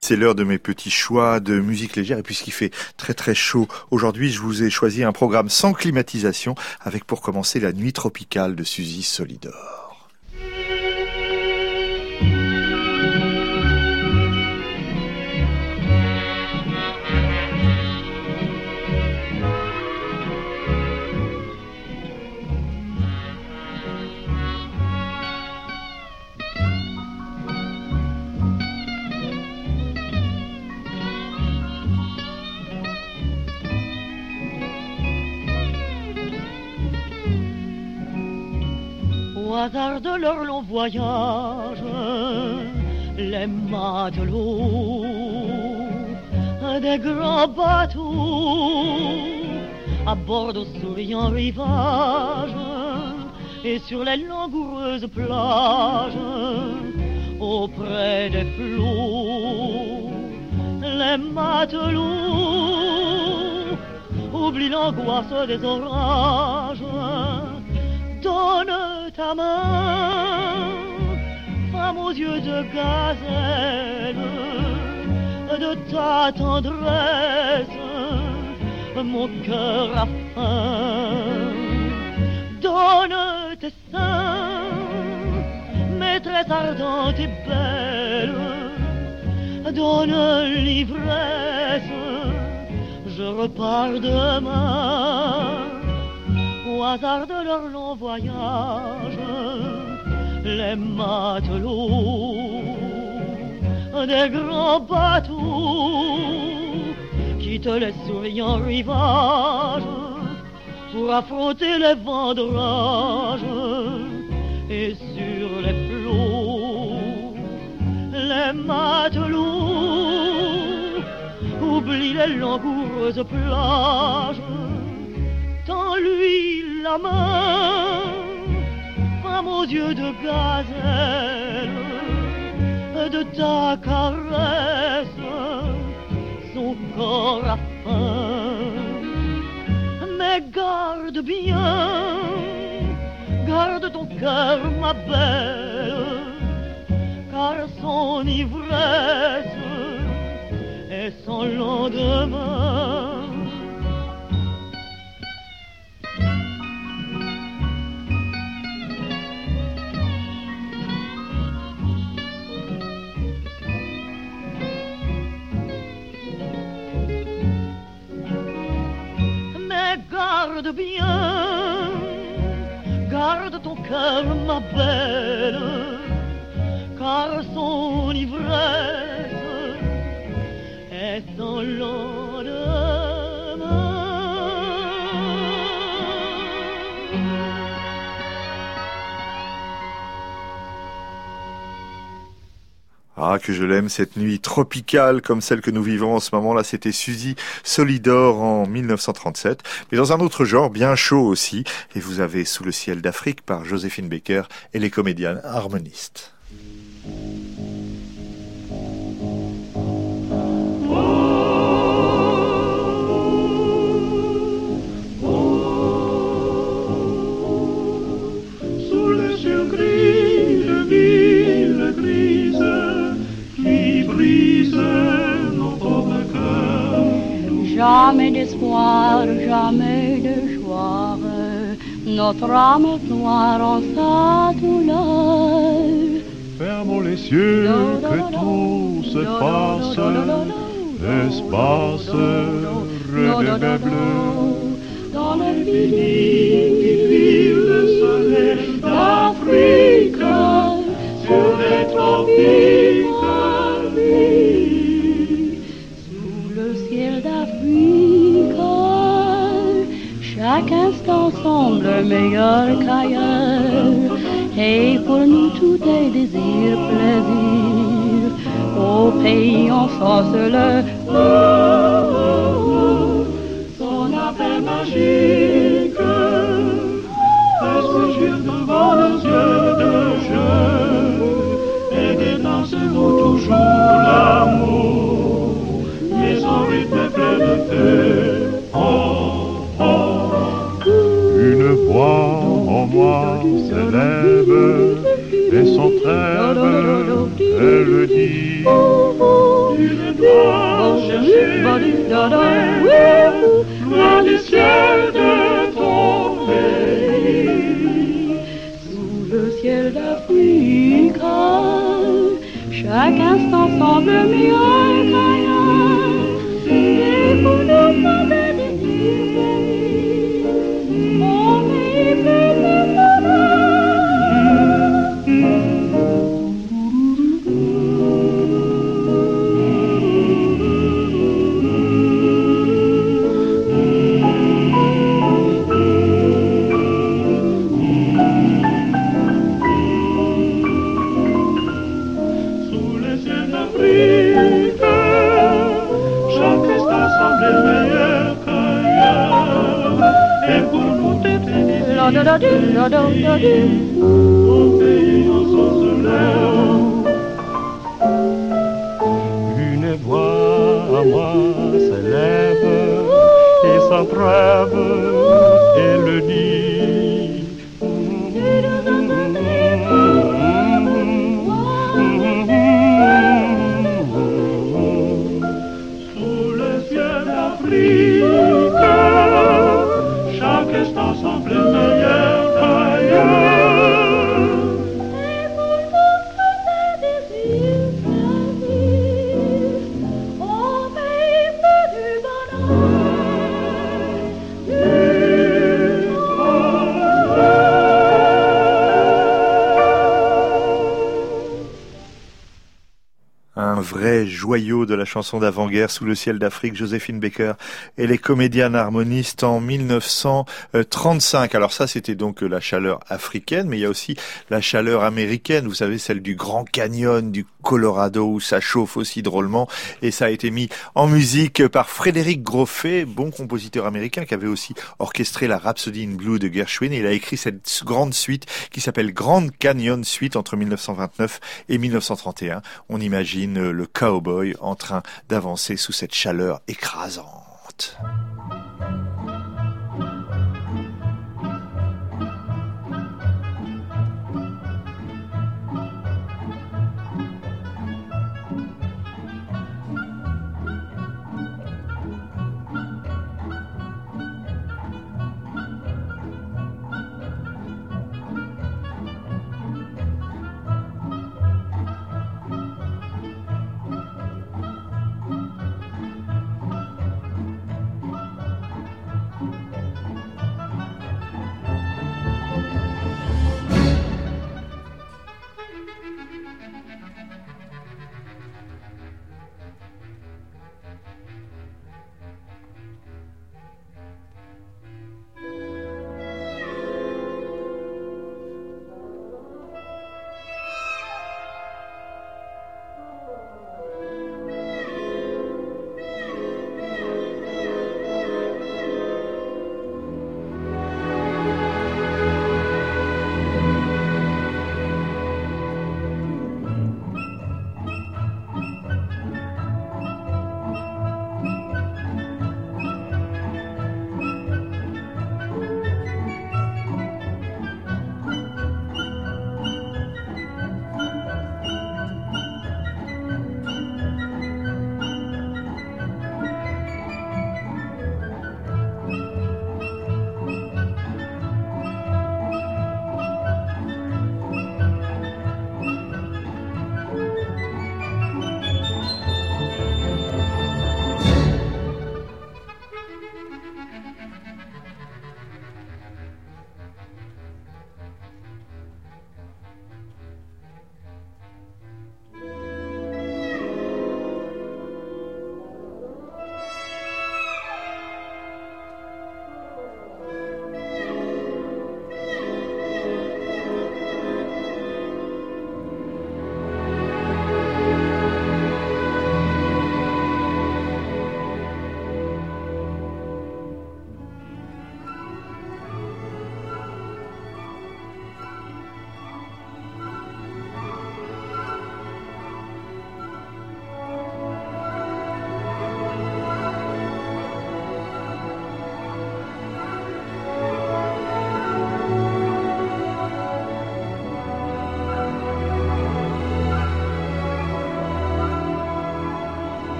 C'est l'heure de mes petits choix de musique légère et puisqu'il fait très très chaud aujourd'hui, je vous ai choisi un programme sans climatisation avec pour commencer la nuit tropicale de Suzy Solidor. De leur long voyage, les matelots des grands bateaux à bord de souriants rivages et sur les langoureuses plages auprès des flots. Les matelots oublient l'angoisse des orages, donnent ta main, femme aux yeux de gazelle, de ta tendresse, mon cœur a faim. Donne tes seins, maîtresse ardente et belle, donne l'ivresse, je repars demain au hasard de leur long voyage, les matelots des grands bateaux quittent les souriants rivages pour affronter les vents d'orage et sur les flots, les matelots oublient les langoureuses plages la main, aux yeux de gazelle, de ta caresse, son corps a faim. Mais garde bien, garde ton cœur, ma belle, car son ivresse est sans lendemain. Garde bien, garde ton cœur, ma belle, Ah, que je l'aime, cette nuit tropicale comme celle que nous vivons en ce moment. Là, c'était Suzy Solidor en 1937. Mais dans un autre genre, bien chaud aussi. Et vous avez Sous le ciel d'Afrique par Joséphine Baker et les comédiens harmonistes. D'espoir, jamais de joie, notre âme noire en sa douleur. Fermons les cieux, que tout se passe, espace, regard bleu. Dans pays qui vive le soleil d'Afrique, sur les tropiques. Chaque instant semble meilleur qu'ailleurs. Et pour nous tout est désir, plaisir. Au pays on sens le magique. Loin du ciel de ton pays. Sous le ciel d'Afrique, chaque instant semble meilleur de la chanson d'avant-guerre sous le ciel d'Afrique, Joséphine Baker et les comédiennes harmonistes en 1935. Alors ça, c'était donc la chaleur africaine, mais il y a aussi la chaleur américaine. Vous savez, celle du Grand Canyon, du Colorado, où ça chauffe aussi drôlement. Et ça a été mis en musique par Frédéric Groffet, bon compositeur américain, qui avait aussi orchestré la Rhapsody in Blue de Gershwin. Et il a écrit cette grande suite qui s'appelle Grand Canyon Suite entre 1929 et 1931. On imagine le cowboy en train d'avancer sous cette chaleur écrasante.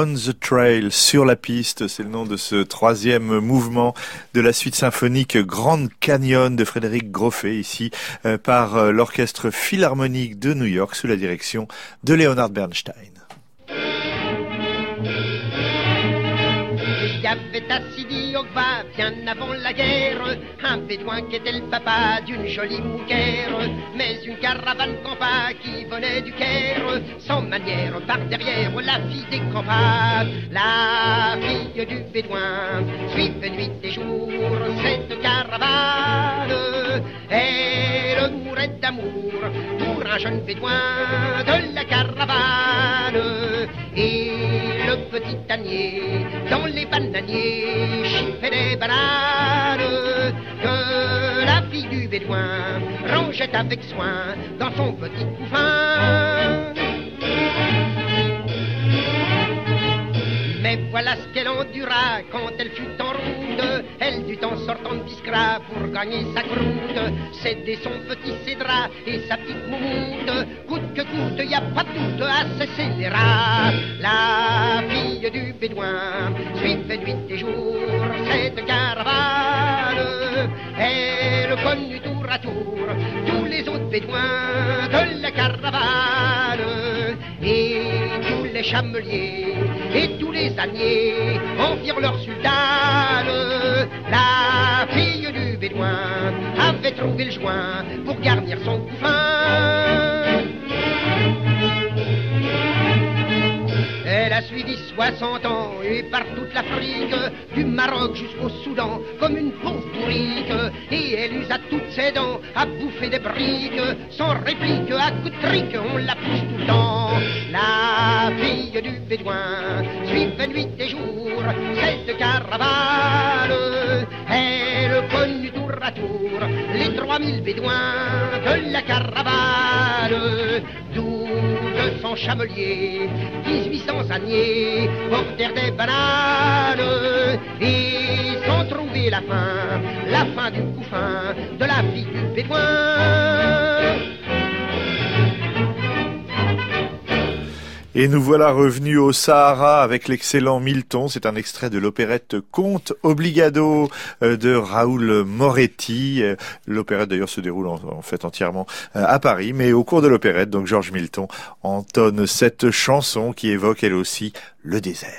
On the Trail, sur la piste, c'est le nom de ce troisième mouvement de la suite symphonique Grand Canyon de Frédéric Groffet, ici euh, par euh, l'Orchestre Philharmonique de New York sous la direction de Leonard Bernstein. Bien avant la guerre, un bédouin qui était le papa d'une jolie mouquère, mais une caravane campa qui venait du Caire, sans manière, par derrière la fille des campagnes, la fille du bédouin, suivait nuit et jour cette caravane, elle mourait d'amour pour un jeune bédouin de la caravane, et le petit dans les bananiers chiffait des bananes que la fille du bédouin rangeait avec soin dans son petit couffin. Voilà ce qu'elle endura quand elle fut en route. Elle dut en sortant de Biskra pour gagner sa croûte. Céder son petit cédra et sa petite moumoute. Coûte que coûte, y a pas de doute à ce scélérat. La fille du bédouin suivait nuit et jour cette caravane. Elle connut tour à tour tous les autres bédouins de la caravane. Et tous les chameliers et tous les âniers en firent leur sultane. La fille du bédouin avait trouvé le joint pour garnir son couffin. Elle a suivi 60 ans et par toute l'Afrique, du Maroc jusqu'au Soudan, comme une pauvre bourrique. Et elle usa toutes ses dents à bouffer des briques, sans réplique, à coup de trique, on la pousse tout le temps. La fille du Bédouin suivait nuit et jour cette caravane. Elle connut tour à tour les 3000 Bédouins de la caravane. D'où 200 chameliers, 1800 âniers portèrent des bananes et sans trouver la fin, la fin du couffin de la fille du bédouin. Et nous voilà revenus au Sahara avec l'excellent Milton. C'est un extrait de l'opérette Conte Obligado euh, de Raoul Moretti. Euh, l'opérette d'ailleurs se déroule en, fait entièrement euh, à Paris, mais au cours de l'opérette, donc Georges Milton entonne cette chanson qui évoque elle aussi le désert.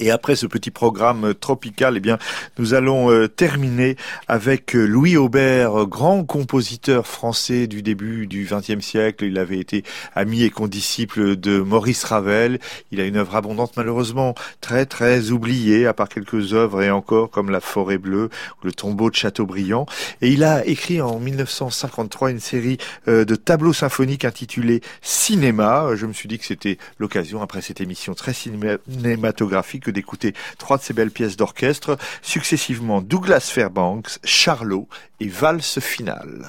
Et après ce petit programme tropical, eh bien, nous allons euh, terminer avec euh, Louis Aubert, grand compositeur français du début du XXe siècle. Il avait été ami et condisciple de Maurice Ravel. Il a une œuvre abondante, malheureusement très très oubliée, à part quelques œuvres et encore comme La Forêt Bleue ou Le Tombeau de Chateaubriand. Et il a écrit en 1953 une série euh, de tableaux symphoniques intitulés Cinéma. Je me suis dit que c'était l'occasion, après cette émission très cinématographique, d'écouter trois de ces belles pièces d'orchestre, successivement Douglas Fairbanks, Charlot et Valse finale.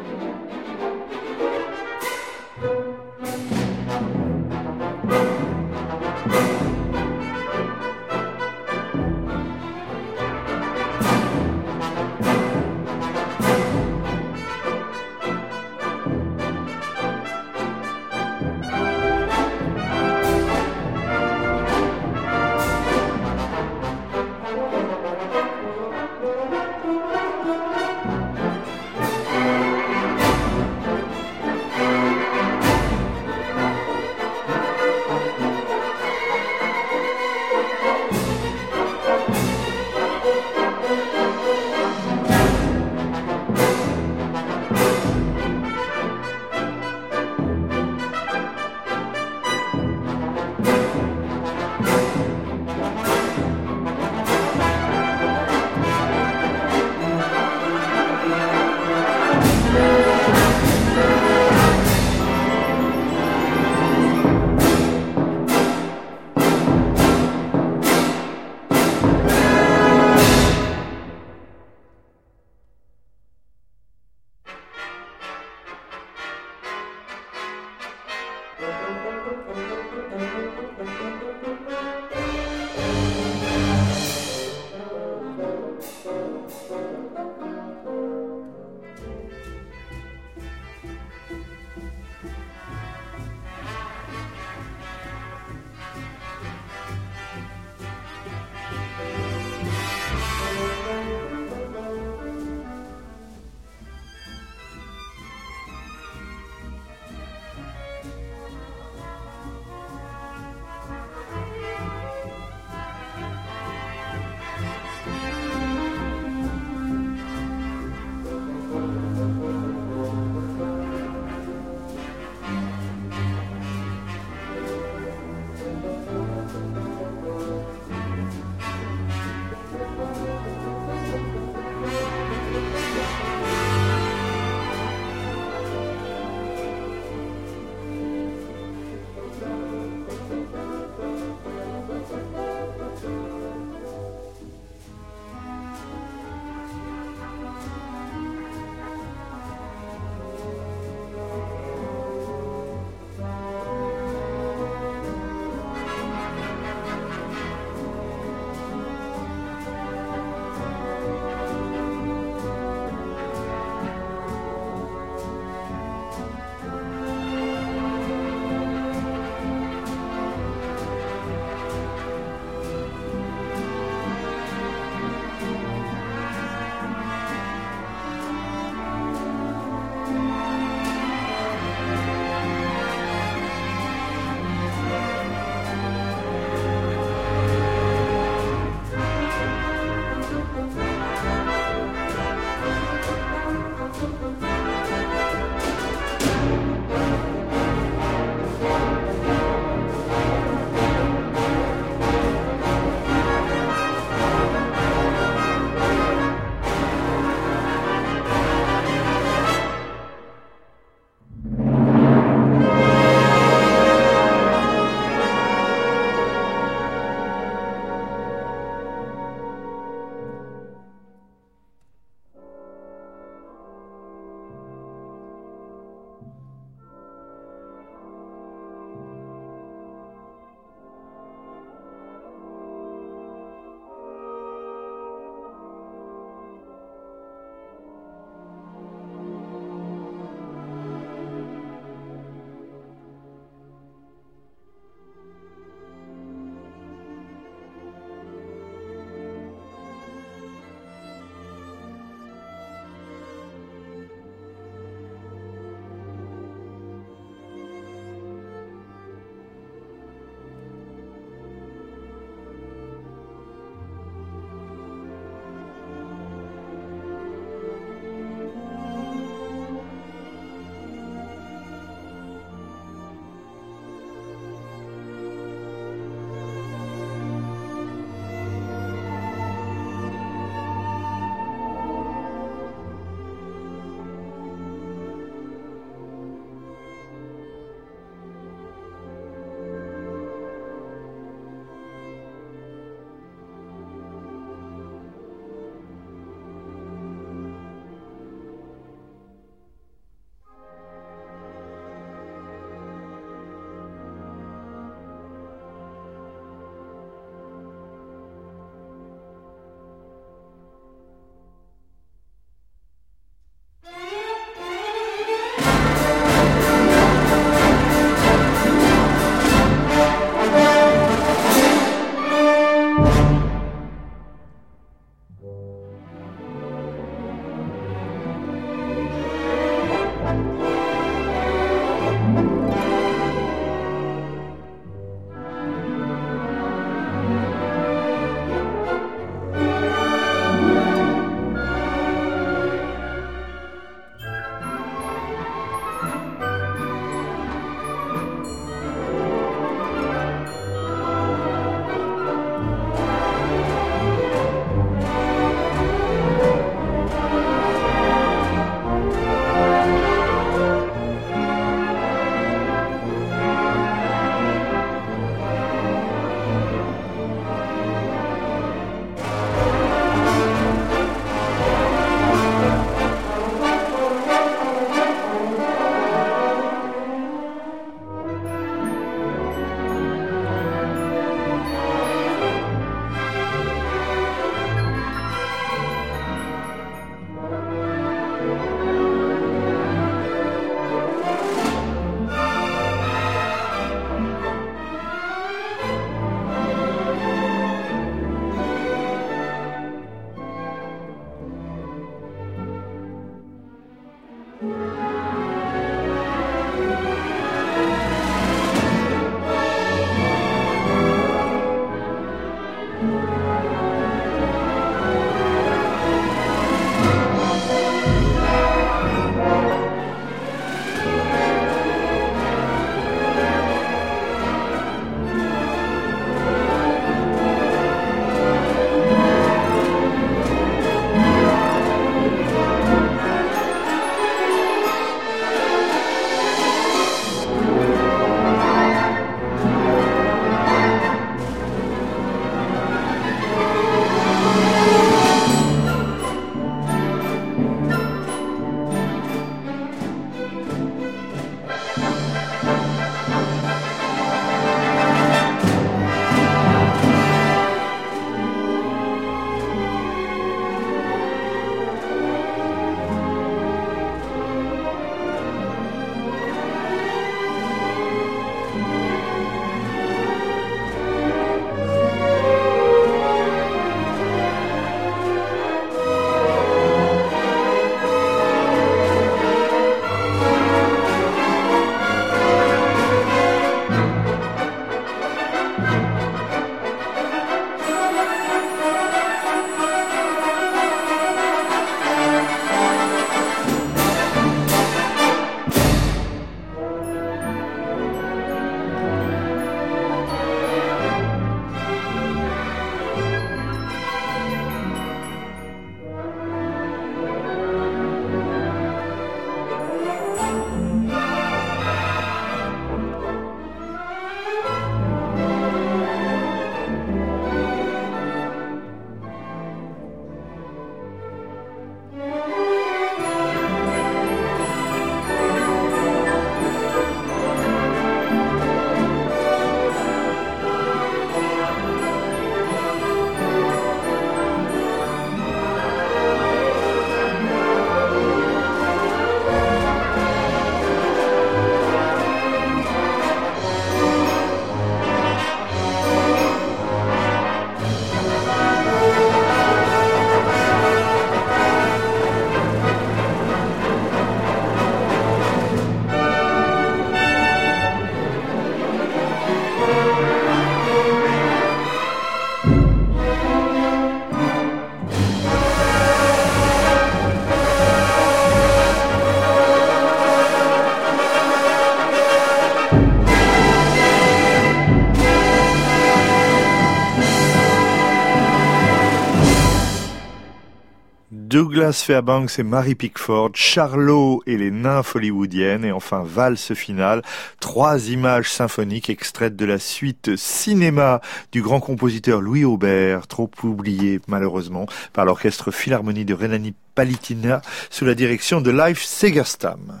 Fairbanks et Mary Pickford, Charlot et les nymphes hollywoodiennes, et enfin valse finale, trois images symphoniques extraites de la suite cinéma du grand compositeur Louis Aubert, trop oublié malheureusement par l'orchestre Philharmonie de Rhénanie-Palatinat sous la direction de Leif Segerstam.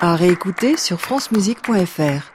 À réécouter sur francemusique.fr.